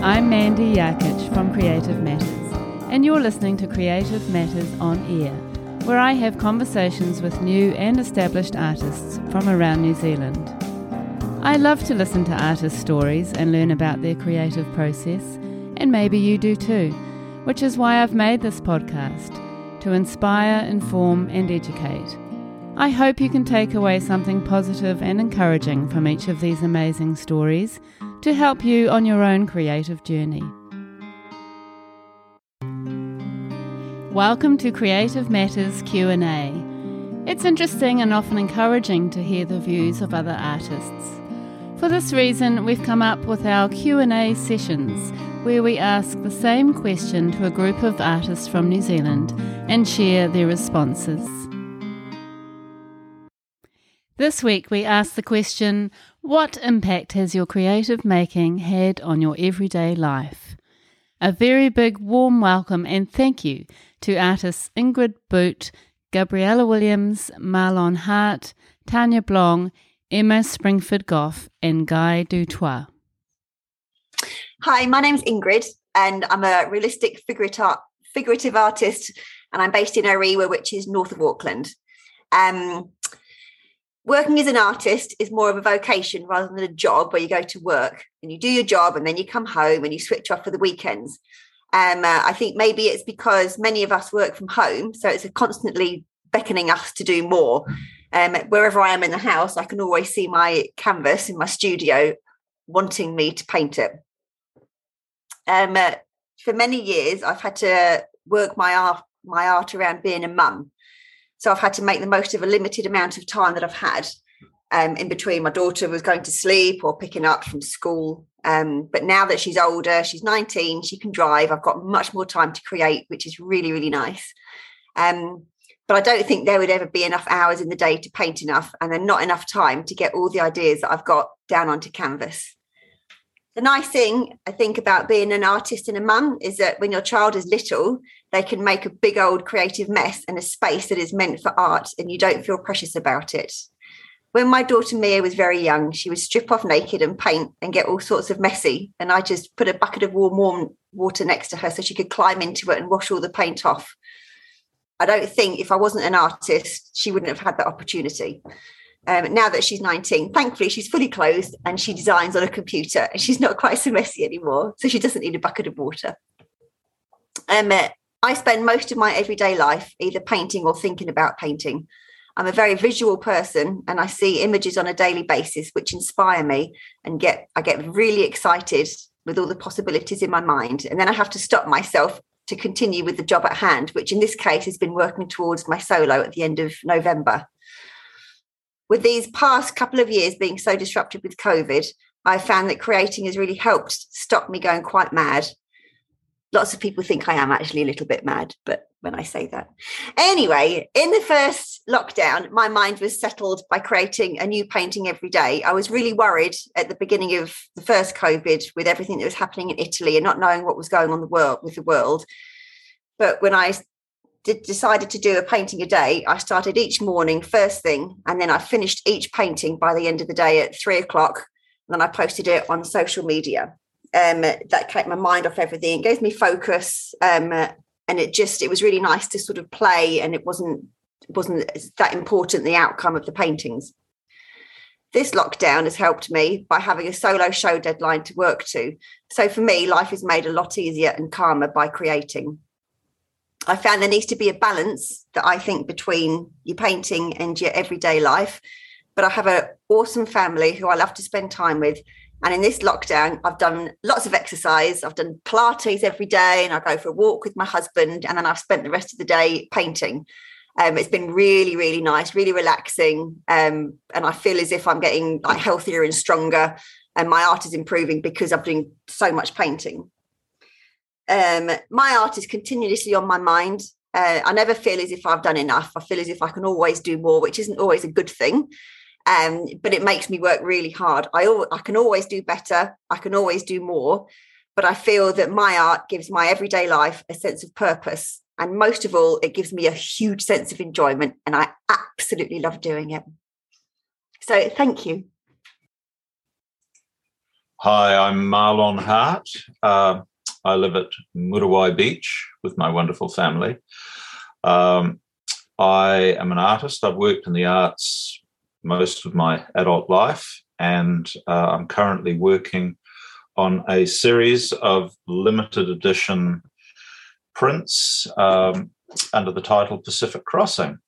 I'm Mandy Yarkich from Creative Matters, and you're listening to Creative Matters on Air, where I have conversations with new and established artists from around New Zealand. I love to listen to artists' stories and learn about their creative process, and maybe you do too, which is why I've made this podcast to inspire, inform, and educate. I hope you can take away something positive and encouraging from each of these amazing stories to help you on your own creative journey. Welcome to Creative Matters Q&A. It's interesting and often encouraging to hear the views of other artists. For this reason, we've come up with our Q&A sessions where we ask the same question to a group of artists from New Zealand and share their responses. This week we ask the question What impact has your creative making had on your everyday life? A very big warm welcome and thank you to artists Ingrid Boot, Gabriella Williams, Marlon Hart, Tanya Blong, Emma Springford Goff, and Guy du Toit. Hi, my name's Ingrid, and I'm a realistic figurative artist, and I'm based in Orewa, which is north of Auckland. Um, working as an artist is more of a vocation rather than a job where you go to work and you do your job and then you come home and you switch off for the weekends. Um, uh, I think maybe it's because many of us work from home, so it's constantly beckoning us to do more. Um, wherever I am in the house, I can always see my canvas in my studio wanting me to paint it. Um, uh, for many years, I've had to work my art, my art around being a mum. So I've had to make the most of a limited amount of time that I've had um, in between. My daughter was going to sleep or picking up from school. Um, but now that she's older, she's 19, she can drive. I've got much more time to create, which is really, really nice. Um, but I don't think there would ever be enough hours in the day to paint enough, and then not enough time to get all the ideas that I've got down onto canvas. The nice thing I think about being an artist and a mum is that when your child is little, they can make a big old creative mess in a space that is meant for art, and you don't feel precious about it. When my daughter Mia was very young, she would strip off naked and paint and get all sorts of messy. And I just put a bucket of warm, warm water next to her so she could climb into it and wash all the paint off I don't think if I wasn't an artist, she wouldn't have had that opportunity. Um, now that she's 19, thankfully she's fully clothed and she designs on a computer and she's not quite so messy anymore. So she doesn't need a bucket of water. Um, uh, I spend most of my everyday life either painting or thinking about painting. I'm a very visual person and I see images on a daily basis which inspire me and get I get really excited with all the possibilities in my mind. And then I have to stop myself to continue with the job at hand, which in this case has been working towards my solo at the end of November. With these past couple of years being so disrupted with COVID, I found that creating has really helped stop me going quite mad. Lots of people think I am actually a little bit mad, but when I say that. Anyway, in the first lockdown, my mind was settled by creating a new painting every day. I was really worried at the beginning of the first COVID with everything that was happening in Italy and not knowing what was going on the world with the world. But when I did, decided to do a painting a day, I started each morning first thing, and then I finished each painting by the end of the day at three o'clock. And then I posted it on social media. Um, that kept my mind off everything. It gave me focus. Um, and it just it was really nice to sort of play and it wasn't wasn't that important the outcome of the paintings this lockdown has helped me by having a solo show deadline to work to so for me life is made a lot easier and calmer by creating i found there needs to be a balance that i think between your painting and your everyday life but i have an awesome family who i love to spend time with and in this lockdown, I've done lots of exercise. I've done Pilates every day and I go for a walk with my husband. And then I've spent the rest of the day painting. Um, it's been really, really nice, really relaxing. Um, and I feel as if I'm getting like healthier and stronger. And my art is improving because I'm doing so much painting. Um, my art is continuously on my mind. Uh, I never feel as if I've done enough. I feel as if I can always do more, which isn't always a good thing um, but it makes me work really hard. I, I can always do better. I can always do more. But I feel that my art gives my everyday life a sense of purpose. And most of all, it gives me a huge sense of enjoyment. And I absolutely love doing it. So thank you. Hi, I'm Marlon Hart. Uh, I live at Muriwai Beach with my wonderful family. Um, I am an artist. I've worked in the arts most of my adult life, and uh, I'm currently working on a series of limited edition prints um, under the title Pacific Crossing.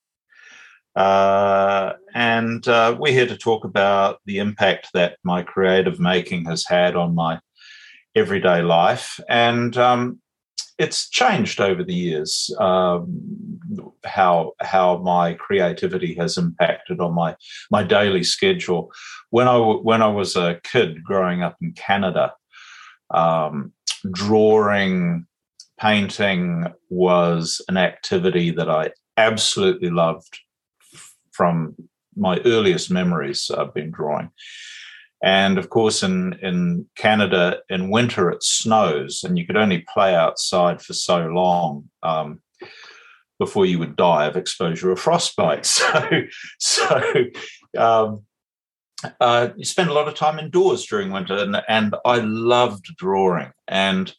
Uh, and uh, we're here to talk about the impact that my creative making has had on my everyday life. And um, it's changed over the years um, how how my creativity has impacted on my my daily schedule. When I when I was a kid growing up in Canada, um, drawing, painting was an activity that I absolutely loved from my earliest memories I've been drawing. And of course, in, in Canada, in winter, it snows, and you could only play outside for so long um, before you would die of exposure or frostbite. So, so um, uh, you spend a lot of time indoors during winter, and, and I loved drawing. And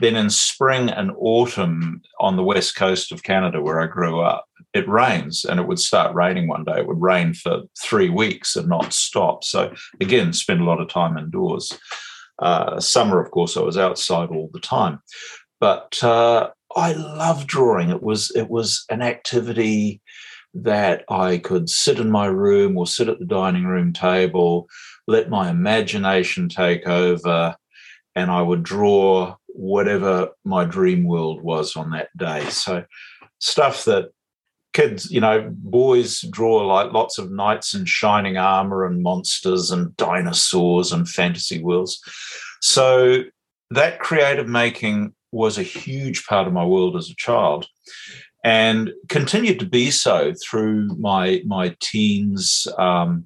then in spring and autumn on the west coast of Canada, where I grew up, it rains and it would start raining one day. It would rain for three weeks and not stop. So, again, spend a lot of time indoors. Uh, summer, of course, I was outside all the time. But uh, I love drawing. It was it was an activity that I could sit in my room or sit at the dining room table, let my imagination take over, and I would draw whatever my dream world was on that day. So, stuff that kids, you know, boys draw like lots of knights in shining armor and monsters and dinosaurs and fantasy worlds. So, that creative making was a huge part of my world as a child and continued to be so through my my teens, um,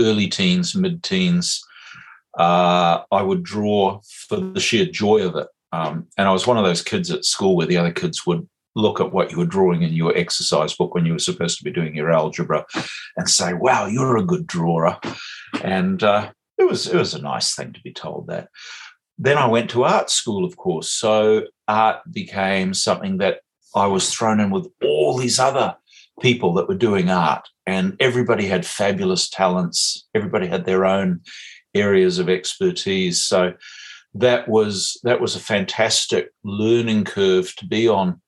early teens, mid teens. Uh, I would draw for the sheer joy of it, um, and I was one of those kids at school where the other kids would look at what you were drawing in your exercise book when you were supposed to be doing your algebra, and say, "Wow, you're a good drawer," and uh, it was it was a nice thing to be told that. Then I went to art school, of course, so art became something that I was thrown in with all these other people that were doing art, and everybody had fabulous talents. Everybody had their own areas of expertise. So that was that was a fantastic learning curve to be on,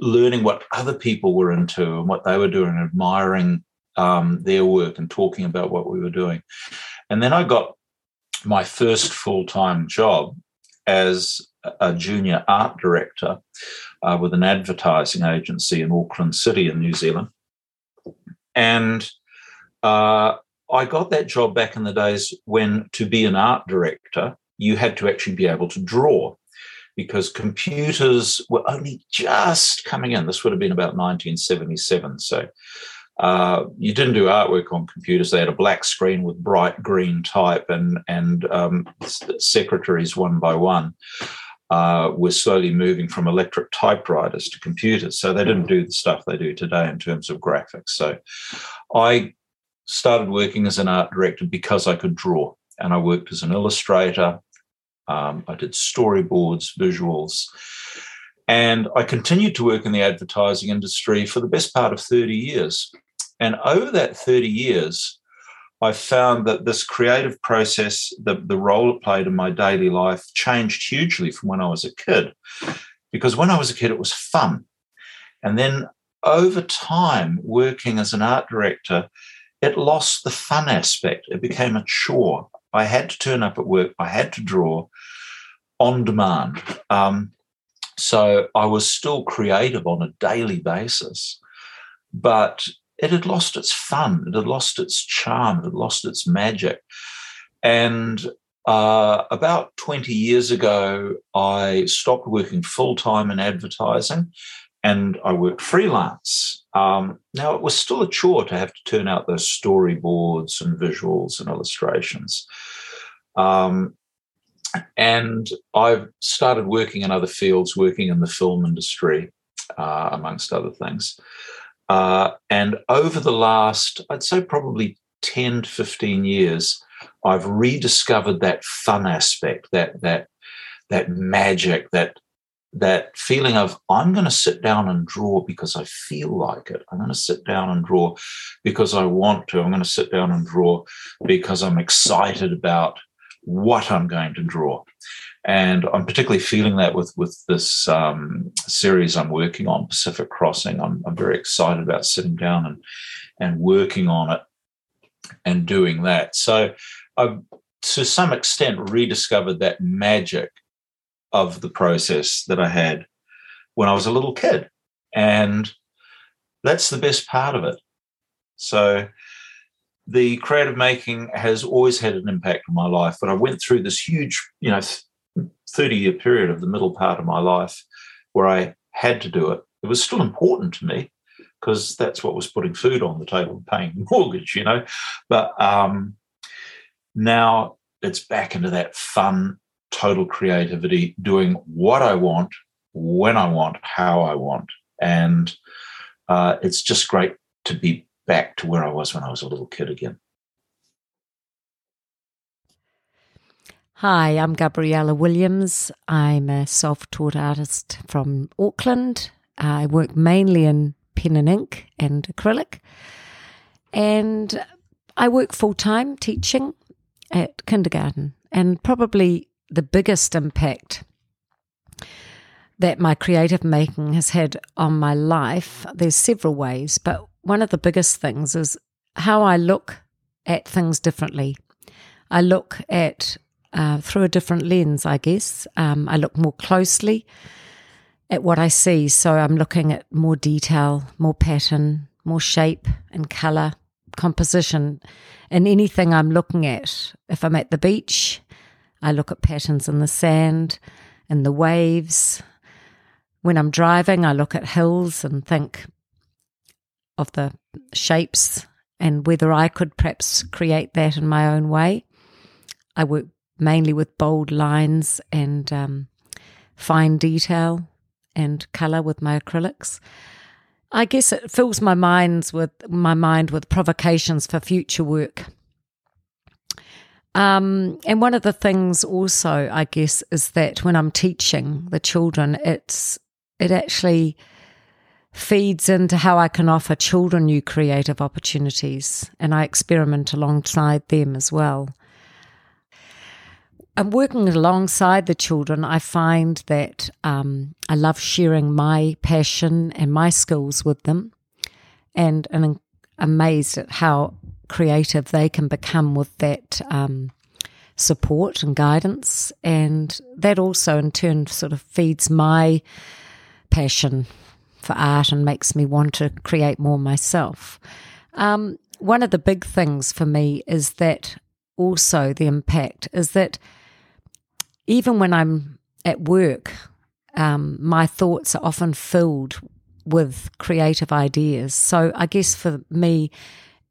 learning what other people were into and what they were doing, admiring um, their work and talking about what we were doing. And then I got my first full time job as a junior art director uh, with an advertising agency in Auckland City in New Zealand. And uh, I got that job back in the days when to be an art director, you had to actually be able to draw because computers were only just coming in. This would have been about 1977. So uh, you didn't do artwork on computers. They had a black screen with bright green type and and um, secretaries one by one uh, were slowly moving from electric typewriters to computers. So they didn't do the stuff they do today in terms of graphics. So I started working as an art director because I could draw, and I worked as an illustrator. Um, I did storyboards, visuals. And I continued to work in the advertising industry for the best part of 30 years. And over that 30 years, I found that this creative process, the, the role it played in my daily life, changed hugely from when I was a kid. Because when I was a kid, it was fun. And then over time, working as an art director, it lost the fun aspect. It became a chore. I had to turn up at work, I had to draw on demand. Um, so I was still creative on a daily basis, but it had lost its fun, it had lost its charm, it had lost its magic. And uh, about 20 years ago, I stopped working full time in advertising and I worked freelance. Um, now, it was still a chore to have to turn out those storyboards and visuals and illustrations. Um, and I've started working in other fields, working in the film industry, uh, amongst other things. Uh, and over the last, I'd say probably 10 to 15 years, I've rediscovered that fun aspect, that that that magic, that that feeling of I'm going to sit down and draw because I feel like it. I'm going to sit down and draw because I want to. I'm going to sit down and draw because I'm excited about what I'm going to draw. And I'm particularly feeling that with with this um, series I'm working on, Pacific Crossing. I'm, I'm very excited about sitting down and and working on it and doing that. So I've to some extent rediscovered that magic of the process that I had when I was a little kid. And that's the best part of it. So the creative making has always had an impact on my life, but I went through this huge, you know, 30 year period of the middle part of my life where I had to do it. It was still important to me because that's what was putting food on the table and paying the mortgage, you know. But um, now it's back into that fun, total creativity, doing what I want, when I want, how I want. And uh, it's just great to be back to where I was when I was a little kid again. Hi, I'm Gabriella Williams. I'm a self taught artist from Auckland. I work mainly in pen and ink and acrylic. And I work full time teaching at kindergarten. And probably the biggest impact that my creative making has had on my life, there's several ways, but one of the biggest things is how I look at things differently. I look at uh, through a different lens, I guess. Um, I look more closely at what I see. So I'm looking at more detail, more pattern, more shape and color, composition and anything I'm looking at. If I'm at the beach, I look at patterns in the sand and the waves. When I'm driving, I look at hills and think of the shapes and whether I could perhaps create that in my own way. I work mainly with bold lines and um, fine detail and color with my acrylics. I guess it fills my minds with my mind with provocations for future work. Um, and one of the things also, I guess, is that when I'm teaching the children, it's it actually feeds into how I can offer children new creative opportunities, and I experiment alongside them as well. I'm working alongside the children. I find that um, I love sharing my passion and my skills with them, and, and I'm amazed at how creative they can become with that um, support and guidance. And that also, in turn, sort of feeds my passion for art and makes me want to create more myself. Um, one of the big things for me is that also the impact is that even when I'm at work, um, my thoughts are often filled with creative ideas. So I guess for me,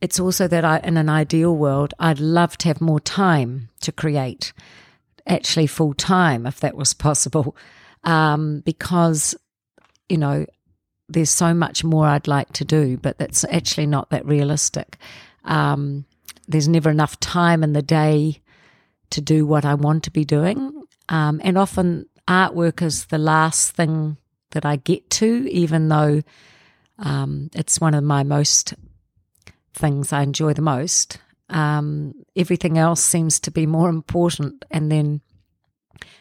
it's also that I, in an ideal world, I'd love to have more time to create, actually full time, if that was possible, um, because you know there's so much more I'd like to do, but that's actually not that realistic. Um, there's never enough time in the day to do what I want to be doing. Um, and often artwork is the last thing that I get to, even though um, it's one of my most things I enjoy the most. Um, everything else seems to be more important. And then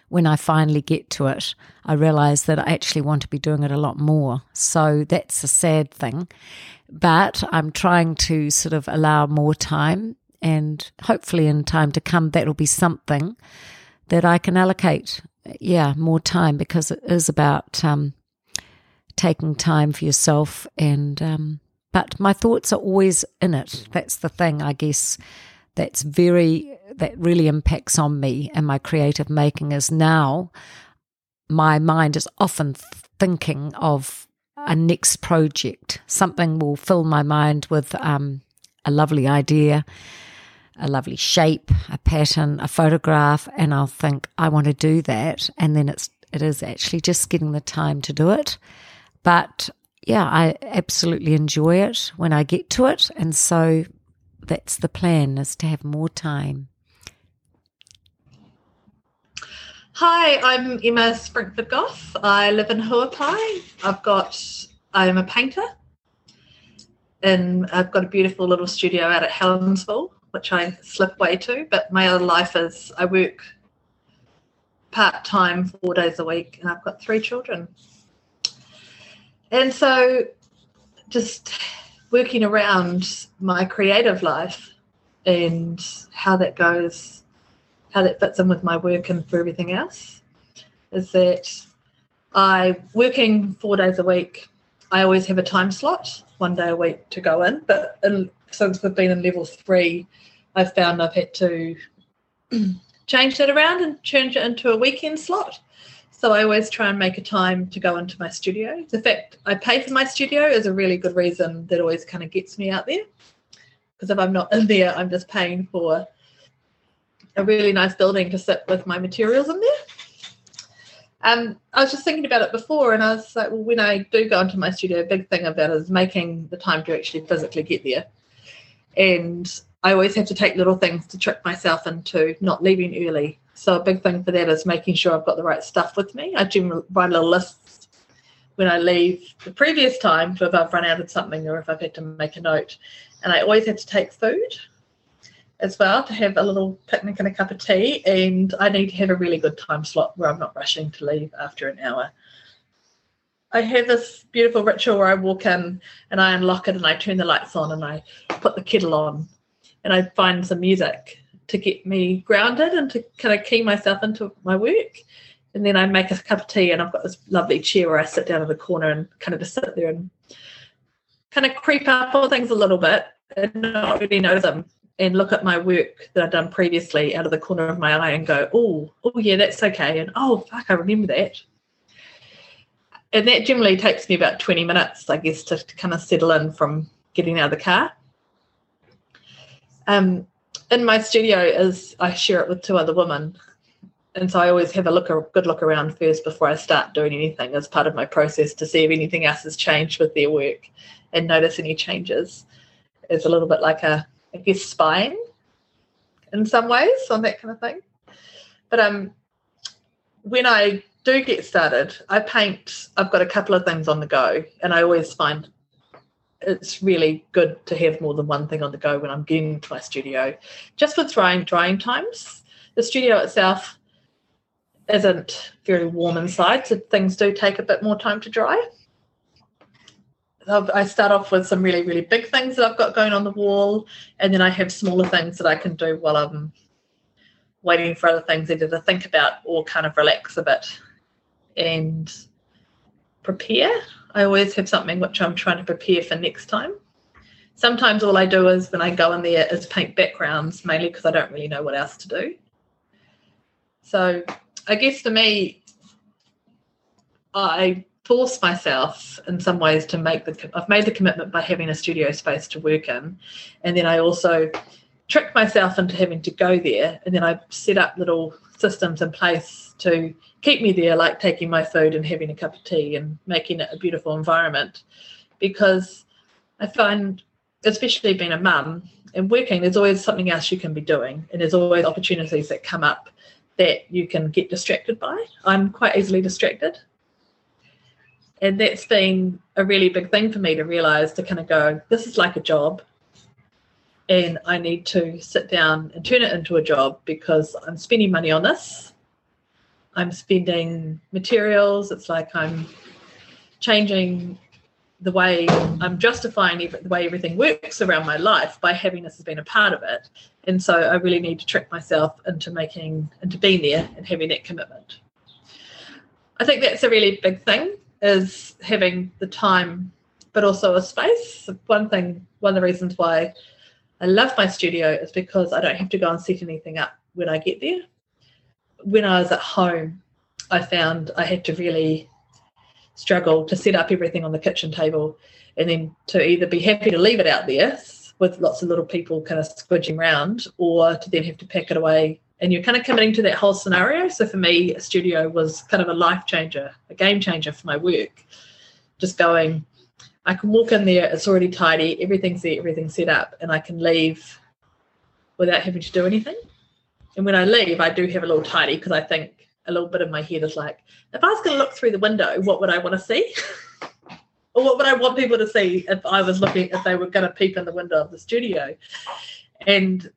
when I finally get to it, I realize that I actually want to be doing it a lot more. So that's a sad thing. But I'm trying to sort of allow more time, and hopefully, in time to come, that'll be something that I can allocate, yeah, more time because it is about um, taking time for yourself. And um, but my thoughts are always in it. That's the thing, I guess. That's very that really impacts on me and my creative making is now my mind is often thinking of a next project. Something will fill my mind with um, a lovely idea a lovely shape, a pattern, a photograph, and I'll think, I want to do that. And then it's it is actually just getting the time to do it. But yeah, I absolutely enjoy it when I get to it. And so that's the plan is to have more time. Hi, I'm Emma Sprinkford Goff. I live in Huapai. I've got, I'm a painter and I've got a beautiful little studio out at Helensville, which I slip away to. But my other life is I work part time, four days a week, and I've got three children. And so just working around my creative life and how that goes, how that fits in with my work and for everything else is that I working four days a week. I always have a time slot, one day a week to go in. But in, since we've been in level three, I've found I've had to change that around and change it into a weekend slot. So I always try and make a time to go into my studio. The fact I pay for my studio is a really good reason that always kind of gets me out there. Because if I'm not in there, I'm just paying for a really nice building to sit with my materials in there. Um, I was just thinking about it before, and I was like, well, when I do go into my studio, a big thing about it is making the time to actually physically get there. And I always have to take little things to trick myself into not leaving early. So a big thing for that is making sure I've got the right stuff with me. I generally write a little list when I leave the previous time if I've run out of something or if I've had to make a note. And I always have to take food as well to have a little picnic and a cup of tea. And I need to have a really good time slot where I'm not rushing to leave after an hour. I have this beautiful ritual where I walk in and I unlock it and I turn the lights on and I put the kettle on and I find some music to get me grounded and to kind of key myself into my work. And then I make a cup of tea and I've got this lovely chair where I sit down in the corner and kind of just sit there and kind of creep up on things a little bit and not really know them and look at my work that I've done previously out of the corner of my eye and go, oh, oh yeah, that's okay. And oh fuck, I remember that. And that generally takes me about 20 minutes, I guess, to, to kind of settle in from getting out of the car. Um, in my studio is I share it with two other women. And so I always have a look a good look around first before I start doing anything as part of my process to see if anything else has changed with their work and notice any changes. It's a little bit like a I guess spying in some ways on that kind of thing. But um, when I do get started, I paint. I've got a couple of things on the go, and I always find it's really good to have more than one thing on the go when I'm getting to my studio. Just with drying drying times, the studio itself isn't very warm inside, so things do take a bit more time to dry. I start off with some really, really big things that I've got going on the wall, and then I have smaller things that I can do while I'm waiting for other things either to think about or kind of relax a bit and prepare. I always have something which I'm trying to prepare for next time. Sometimes all I do is when I go in there is paint backgrounds, mainly because I don't really know what else to do. So I guess for me, I force myself in some ways to make the I've made the commitment by having a studio space to work in and then I also trick myself into having to go there and then I set up little systems in place to keep me there like taking my food and having a cup of tea and making it a beautiful environment. Because I find especially being a mum and working there's always something else you can be doing and there's always opportunities that come up that you can get distracted by. I'm quite easily distracted and that's been a really big thing for me to realize to kind of go this is like a job. And i need to sit down and turn it into a job because i'm spending money on this. I'm spending materials. It's like i'm changing the way i'm justifying the way everything works around my life by having this as being a part of it. And so i really need to trick myself into making into being there and having that commitment. I think that's a really big thing is having the time but also a space. One thing, one of the reasons why I love my studio is because I don't have to go and set anything up when I get there. When I was at home, I found I had to really struggle to set up everything on the kitchen table and then to either be happy to leave it out there with lots of little people kind of squidging around or to then have to pack it away and you're kind of committing to that whole scenario. So for me, a studio was kind of a life changer, a game changer for my work. Just going, I can walk in there, it's already tidy, everything's there, everything's set up, and I can leave without having to do anything. And when I leave, I do have a little tidy because I think a little bit of my head is like, if I was going to look through the window, what would I want to see? or what would I want people to see if I was looking, if they were going to peep in the window of the studio? And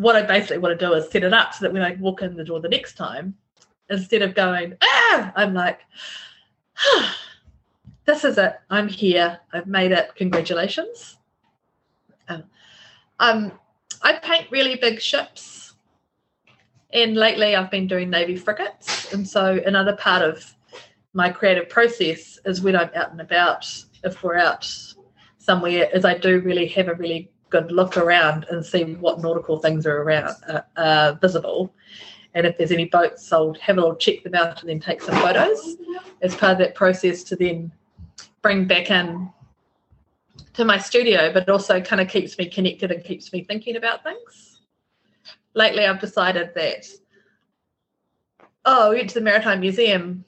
what I basically want to do is set it up so that when I walk in the door the next time, instead of going, ah, I'm like, ah, this is it. I'm here. I've made it. Congratulations. Um, um, I paint really big ships. And lately I've been doing Navy frigates. And so another part of my creative process is when I'm out and about, if we're out somewhere, is I do really have a really good look around and see what nautical things are around uh, uh, visible. And if there's any boats, I'll have a little check them out and then take some photos as part of that process to then bring back in to my studio, but it also kind of keeps me connected and keeps me thinking about things. Lately, I've decided that, oh, we went to the Maritime Museum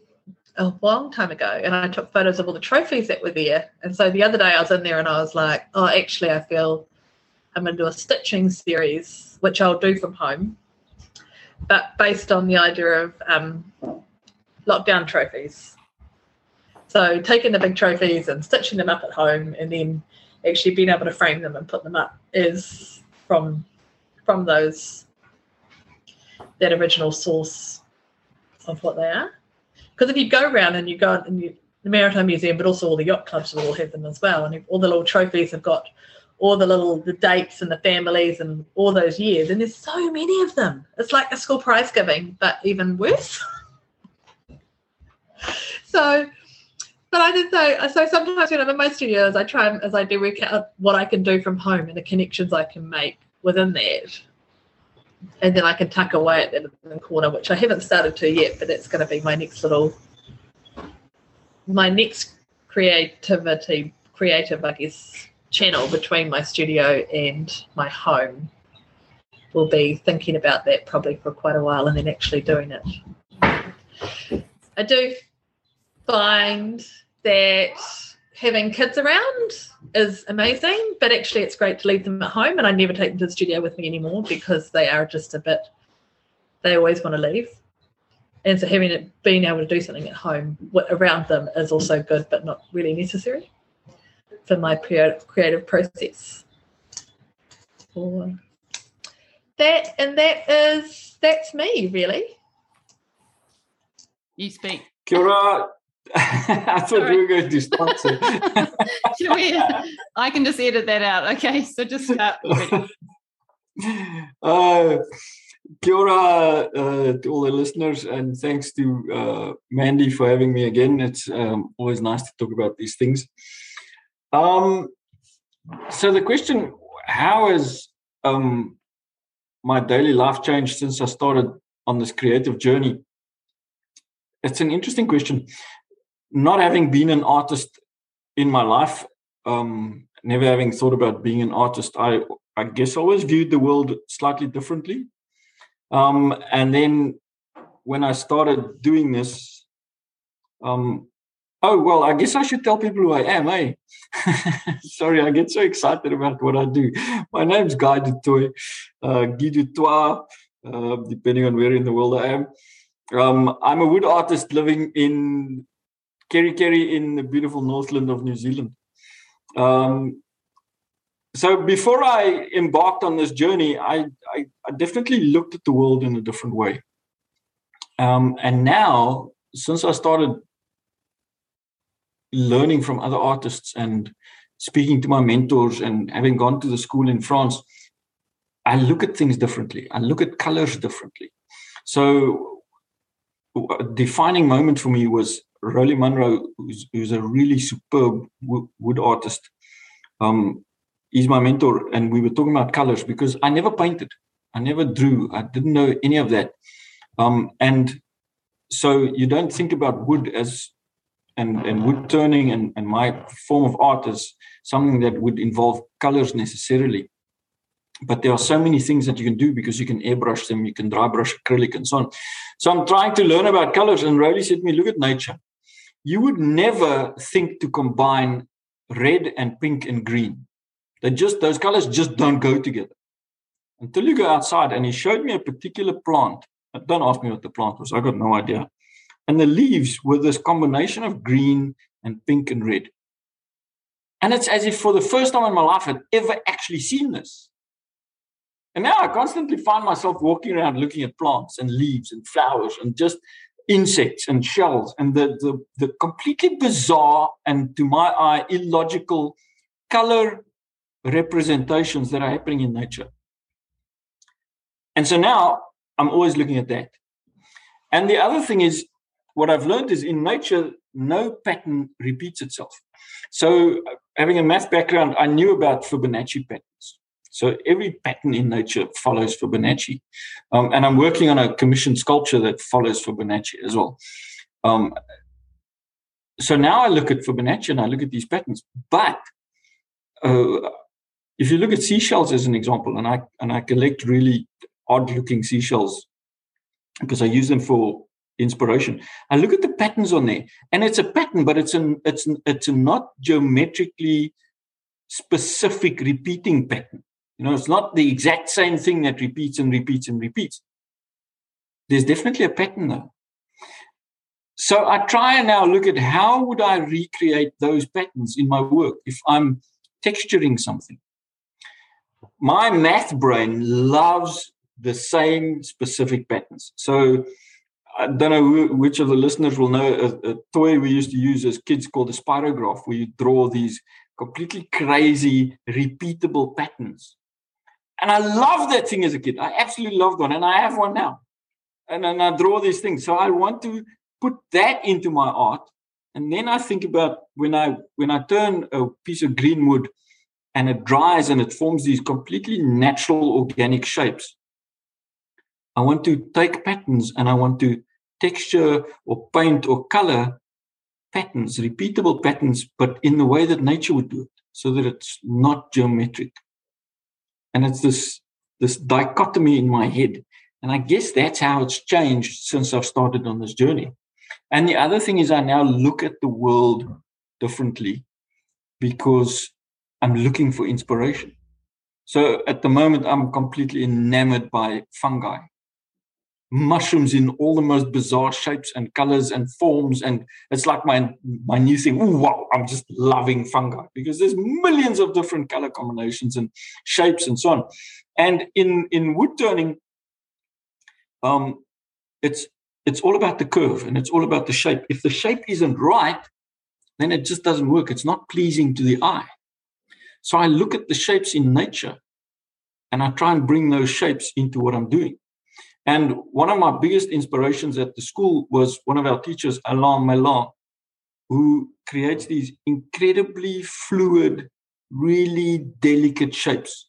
a long time ago and I took photos of all the trophies that were there. And so the other day I was in there and I was like, oh, actually, I feel I'm going to do a stitching series, which I'll do from home, but based on the idea of um, lockdown trophies. So taking the big trophies and stitching them up at home and then actually being able to frame them and put them up is from from those that original source of what they are. Because if you go around and you go you, the Maritime Museum, but also all the yacht clubs will all have them as well, and all the little trophies have got all the little the dates and the families and all those years, and there's so many of them. It's like a school prize giving, but even worse. so but I did say so. Sometimes when I'm in my studios, I try as I do work out what I can do from home and the connections I can make within that, and then I can tuck away at the corner, which I haven't started to yet, but it's going to be my next little, my next creativity, creative, I guess, channel between my studio and my home. Will be thinking about that probably for quite a while, and then actually doing it. I do find that having kids around is amazing, but actually it's great to leave them at home. And I never take them to the studio with me anymore because they are just a bit, they always want to leave. And so having it, being able to do something at home around them is also good, but not really necessary for my creative process. Or that, and that is, that's me really. You speak. Kia ora, I thought Sorry. we were going to start. we, I can just edit that out. Okay, so just start. uh, kia ora uh, to all the listeners, and thanks to uh, Mandy for having me again. It's um, always nice to talk about these things. Um, so the question: How has um, my daily life changed since I started on this creative journey? It's an interesting question not having been an artist in my life, um, never having thought about being an artist, I I guess I always viewed the world slightly differently. Um, and then when I started doing this, um, oh well, I guess I should tell people who I am, eh? Sorry, I get so excited about what I do. My name's Guy du Toit, uh, Guy du Toit, uh, depending on where in the world I am. Um, I'm a wood artist living in Kerikeri in the beautiful Northland of New Zealand. Um, so before I embarked on this journey, I, I, I, definitely looked at the world in a different way. Um, and now, since I started learning from other artists and speaking to my mentors and having gone to the school in France, I look at things differently. I look at colors differently. So, a defining moment for me was Rolly Munro, who's, who's, a really superb wood artist, um, he's my mentor, and we were talking about colors because I never painted, I never drew, I didn't know any of that, um, and so you don't think about wood as and, and wood turning and, and my form of art is something that would involve colors necessarily. But there are so many things that you can do because you can airbrush them, you can dry brush acrylic and so on. So I'm trying to learn about colors, and Rolly said to me, Look at nature you would never think to combine red and pink and green. They just those colors just don't go together. Until you go outside, and he showed me a particular plant. Don't ask me what the plant was. I got no idea. And the leaves were this combination of green and pink and red. And it's as if for the first time in my life I'd ever actually seen this. And now I constantly find myself walking around looking at plants and leaves and flowers and just insects and shells and the, the, the completely bizarre and to my eye illogical color representations that are happening in nature. And so now I'm always looking at that. And the other thing is, what I've learned is in nature, no pattern repeats itself. So, having a math background, I knew about Fibonacci patterns. So, every pattern in nature follows Fibonacci. Um, and I'm working on a commissioned sculpture that follows Fibonacci as well. Um, so now I look at Fibonacci and I look at these patterns. But uh, if you look at seashells as an example, and I and I collect really odd-looking seashells because I use them for inspiration. I look at the patterns on there, and it's a pattern, but it's an it's an, it's not geometrically specific repeating pattern. You know, it's not the exact same thing that repeats and repeats and repeats. There's definitely a pattern there. So I try and now look at how would I recreate those patterns in my work if I'm texturing something. My math brain loves the same specific patterns. So I don't know which of the listeners will know a, a, toy we used to use as kids called a spirograph, where you draw these completely crazy, repeatable patterns. And I loved that thing as a kid. I absolutely loved one, and I have one now. And then I draw these things. So I want to put that into my art. And then I think about when I when I turn a piece of green wood and it dries and it forms these completely natural organic shapes. I want to take patterns and I want to texture or paint or color patterns, repeatable patterns, but in the way that nature would do it, so that it's not geometric. And it's this this dichotomy in my head. And I guess that's how it's changed since I've started on this journey. And the other thing is I now look at the world differently because I'm looking for inspiration. So at the moment, I'm completely enamored by fungi mushrooms in all the most bizarre shapes and colors and forms and it's like my my new thing Ooh, wow i'm just loving fungi because there's millions of different color combinations and shapes and so on. And in in wood turning um it's it's all about the curve and it's all about the shape. If the shape isn't right then it just doesn't work. It's not pleasing to the eye. So i look at the shapes in nature and i try and bring those shapes into what i'm doing and one of my biggest inspirations at the school was one of our teachers, Alain Mailland, who creates these incredibly fluid, really delicate shapes.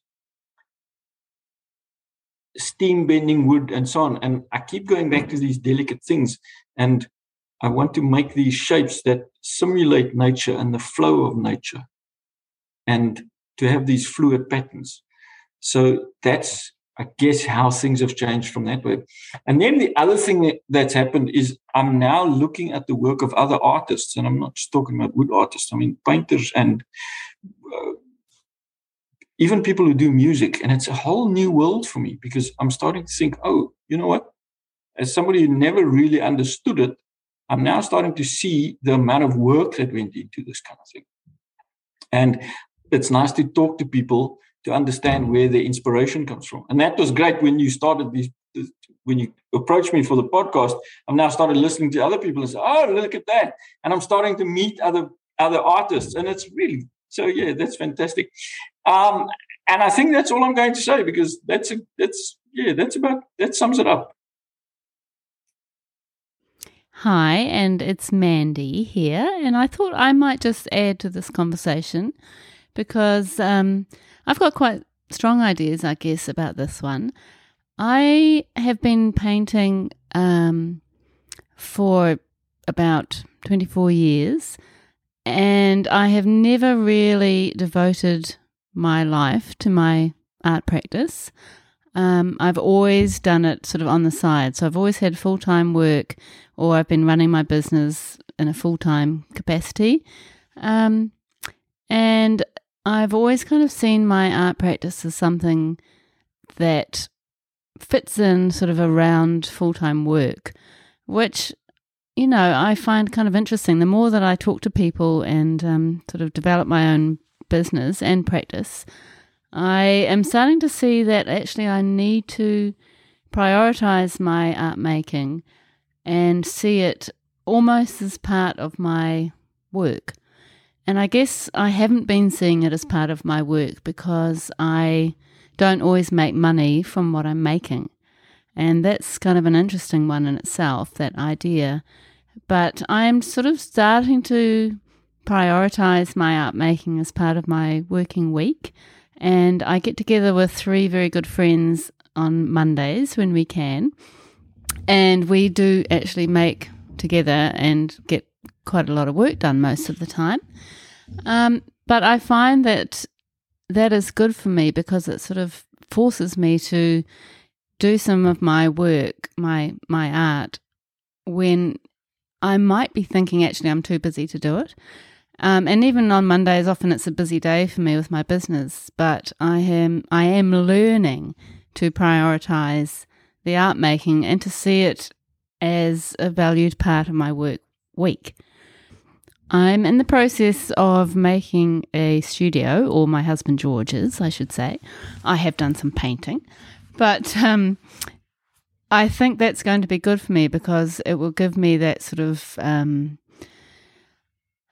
Steam bending wood and so on. And I keep going back to these delicate things. And I want to make these shapes that simulate nature and the flow of nature and to have these fluid patterns. So that's I guess how things have changed from that way. And then the other thing that, that's happened is I'm now looking at the work of other artists, and I'm not just talking about wood artists. I mean painters and uh, even people who do music, and it's a whole new world for me because I'm starting to think, oh, you know what? As somebody who never really understood it, I'm now starting to see the amount of work that went into this kind of thing. And it's nice to talk to people to understand where the inspiration comes from. And that was great when you started these, when you approached me for the podcast. I've now started listening to other people and say, "Oh, look at that!" And I'm starting to meet other other artists, and it's really so. Yeah, that's fantastic. Um, and I think that's all I'm going to say because that's a, that's yeah, that's about that sums it up. Hi, and it's Mandy here, and I thought I might just add to this conversation because um, I've got quite strong ideas, I guess, about this one. I have been painting um, for about 24 years, and I have never really devoted my life to my art practice. Um, I've always done it sort of on the side. So I've always had full time work, or I've been running my business in a full time capacity. Um, And I've always kind of seen my art practice as something that fits in sort of around full time work, which, you know, I find kind of interesting. The more that I talk to people and um, sort of develop my own business and practice, I am starting to see that actually I need to prioritize my art making and see it almost as part of my work. And I guess I haven't been seeing it as part of my work because I don't always make money from what I'm making. And that's kind of an interesting one in itself, that idea. But I'm sort of starting to prioritize my art making as part of my working week. And I get together with three very good friends on Mondays when we can. And we do actually make together and get quite a lot of work done most of the time. Um, but I find that that is good for me because it sort of forces me to do some of my work, my my art, when I might be thinking actually I'm too busy to do it. Um, and even on Mondays, often it's a busy day for me with my business. But I am I am learning to prioritize the art making and to see it as a valued part of my work week. I'm in the process of making a studio, or my husband George's, I should say. I have done some painting, but um, I think that's going to be good for me because it will give me that sort of, um,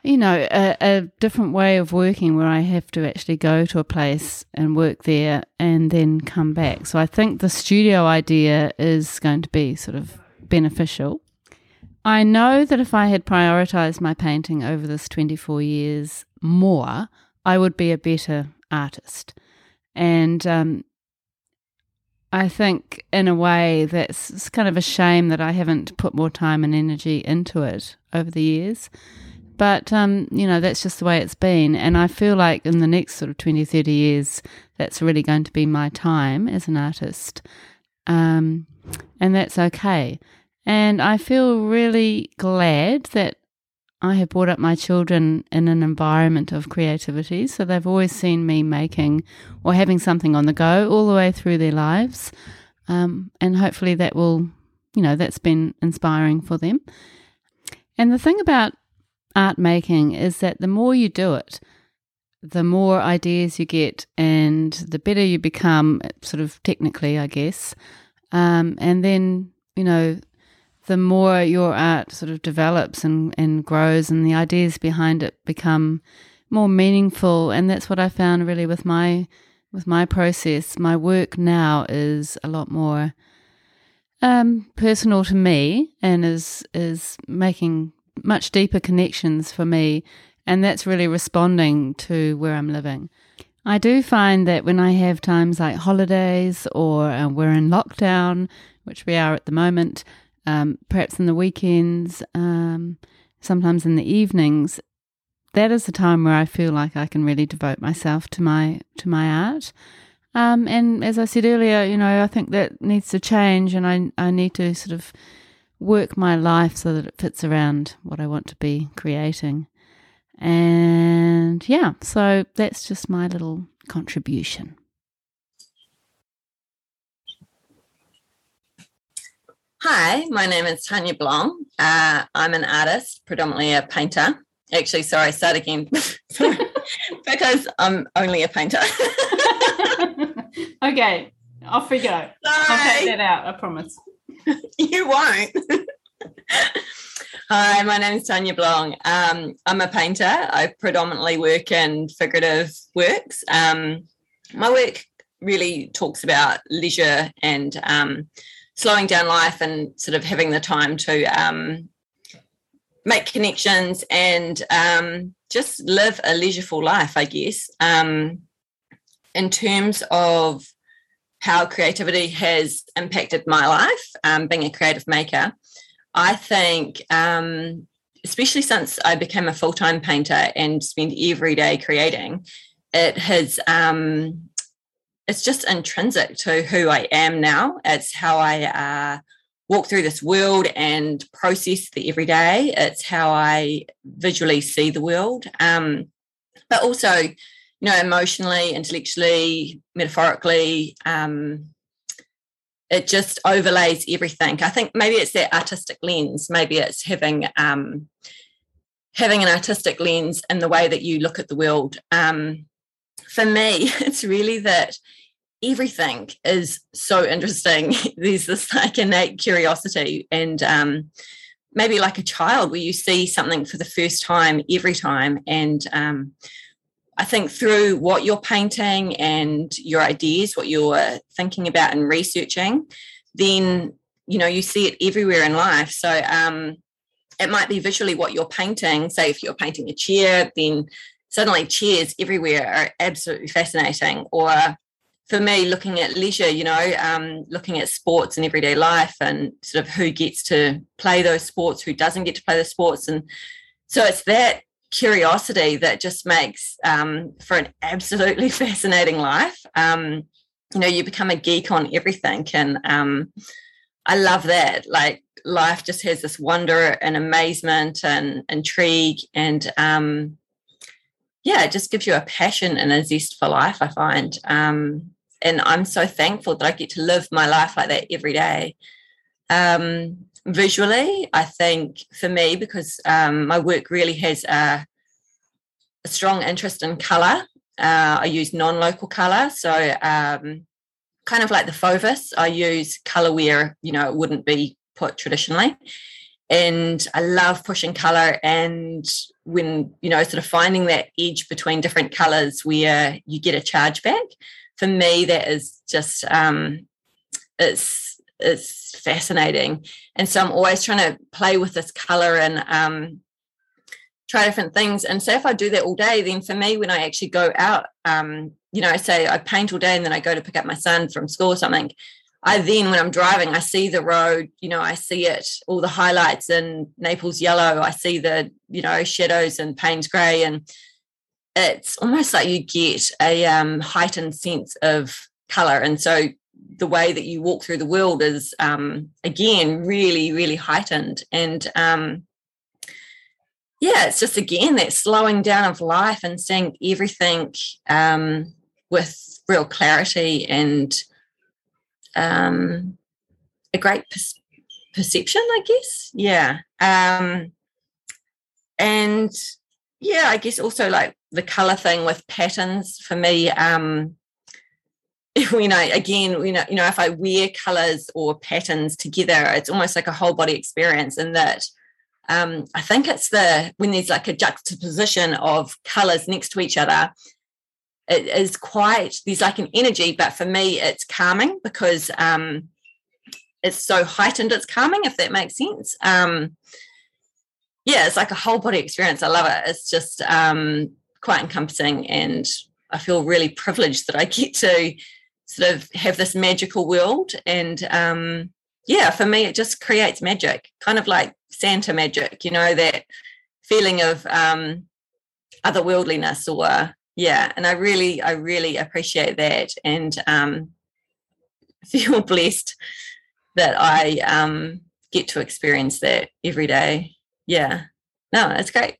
you know, a, a, different way of working where I have to actually go to a place and work there and then come back. So I think the studio idea is going to be sort of beneficial. I know that if I had prioritized my painting over this 24 years more, I would be a better artist. And um, I think, in a way, that's kind of a shame that I haven't put more time and energy into it over the years. But, um, you know, that's just the way it's been. And I feel like in the next sort of 20, 30 years, that's really going to be my time as an artist. Um, and that's okay. And I feel really glad that I have brought up my children in an environment of creativity. So they've always seen me making or having something on the go all the way through their lives. Um, and hopefully that will, you know, that's been inspiring for them. And the thing about art making is that the more you do it, the more ideas you get and the better you become, sort of technically, I guess. Um, and then, you know, the more your art sort of develops and, and grows and the ideas behind it become more meaningful. And that's what I found really with my with my process. My work now is a lot more um, personal to me and is is making much deeper connections for me. And that's really responding to where I'm living. I do find that when I have times like holidays or uh, we're in lockdown, which we are at the moment, um, perhaps in the weekends, um, sometimes in the evenings, that is the time where I feel like I can really devote myself to my to my art. Um, and as I said earlier, you know, I think that needs to change, and I I need to sort of work my life so that it fits around what I want to be creating. And yeah, so that's just my little contribution. Hi, my name is Tanya Blong. Uh, I'm an artist, predominantly a painter. Actually, sorry, start again. because I'm only a painter. okay, off we go. Sorry. I'll take that out, I promise. you won't. Hi, my name is Tanya Blong. Um, I'm a painter. I predominantly work in figurative works. Um, my work really talks about leisure and um, slowing down life and sort of having the time to um, make connections and um, just live a leisureful life, I guess. Um, in terms of how creativity has impacted my life, um, being a creative maker, I think, um, especially since I became a full time painter and spend every day creating, it has um, it's just intrinsic to who I am now. It's how I uh, walk through this world and process the everyday. It's how I visually see the world. Um, but also, you know, emotionally, intellectually, metaphorically. Um, it just overlays everything. I think maybe it's that artistic lens. Maybe it's having um, having an artistic lens in the way that you look at the world. Um, for me, it's really that everything is so interesting. There's this like innate curiosity and um, maybe like a child where you see something for the first time every time. And um, I think through what you're painting and your ideas, what you're thinking about and researching, then you know you see it everywhere in life. So um, it might be visually what you're painting. Say if you're painting a chair, then suddenly chairs everywhere are absolutely fascinating. Or for me, looking at leisure, you know, um, looking at sports and everyday life and sort of who gets to play those sports, who doesn't get to play the sports. And so it's that curiosity that just makes um, for an absolutely fascinating life. Um, you know, you become a geek on everything. And um, I love that. Like life just has this wonder and amazement and intrigue and um, yeah, it just gives you a passion and a zest for life, I find. Um, and I'm so thankful that I get to live my life like that every day. Um, visually, I think for me, because um, my work really has a, a strong interest in color, uh, I use non local color. So, um, kind of like the Fauves, I use color where, you know, it wouldn't be put traditionally. And I love pushing color and when, you know, sort of finding that edge between different colors where you get a charge back for me, that is just um, it's it's fascinating. And so I'm always trying to play with this color and um, try different things. And so if I do that all day, then for me, when I actually go out, um, you know, I say I paint all day and then I go to pick up my son from school or something. I then, when I'm driving, I see the road, you know, I see it, all the highlights in Naples yellow. I see the, you know, shadows and Payne's grey. And it's almost like you get a um, heightened sense of color. And so the way that you walk through the world is, um, again, really, really heightened. And um, yeah, it's just, again, that slowing down of life and seeing everything um, with real clarity and um, a great per- perception, I guess. Yeah. Um, and yeah, I guess also like the color thing with patterns for me um you know again you know you know if i wear colors or patterns together it's almost like a whole body experience in that um i think it's the when there's like a juxtaposition of colors next to each other it is quite there's like an energy but for me it's calming because um it's so heightened it's calming if that makes sense. Um yeah it's like a whole body experience. I love it. It's just um quite encompassing and I feel really privileged that I get to sort of have this magical world and um yeah for me it just creates magic kind of like Santa magic you know that feeling of um otherworldliness or yeah and I really I really appreciate that and um feel blessed that I um get to experience that every day yeah. No it's great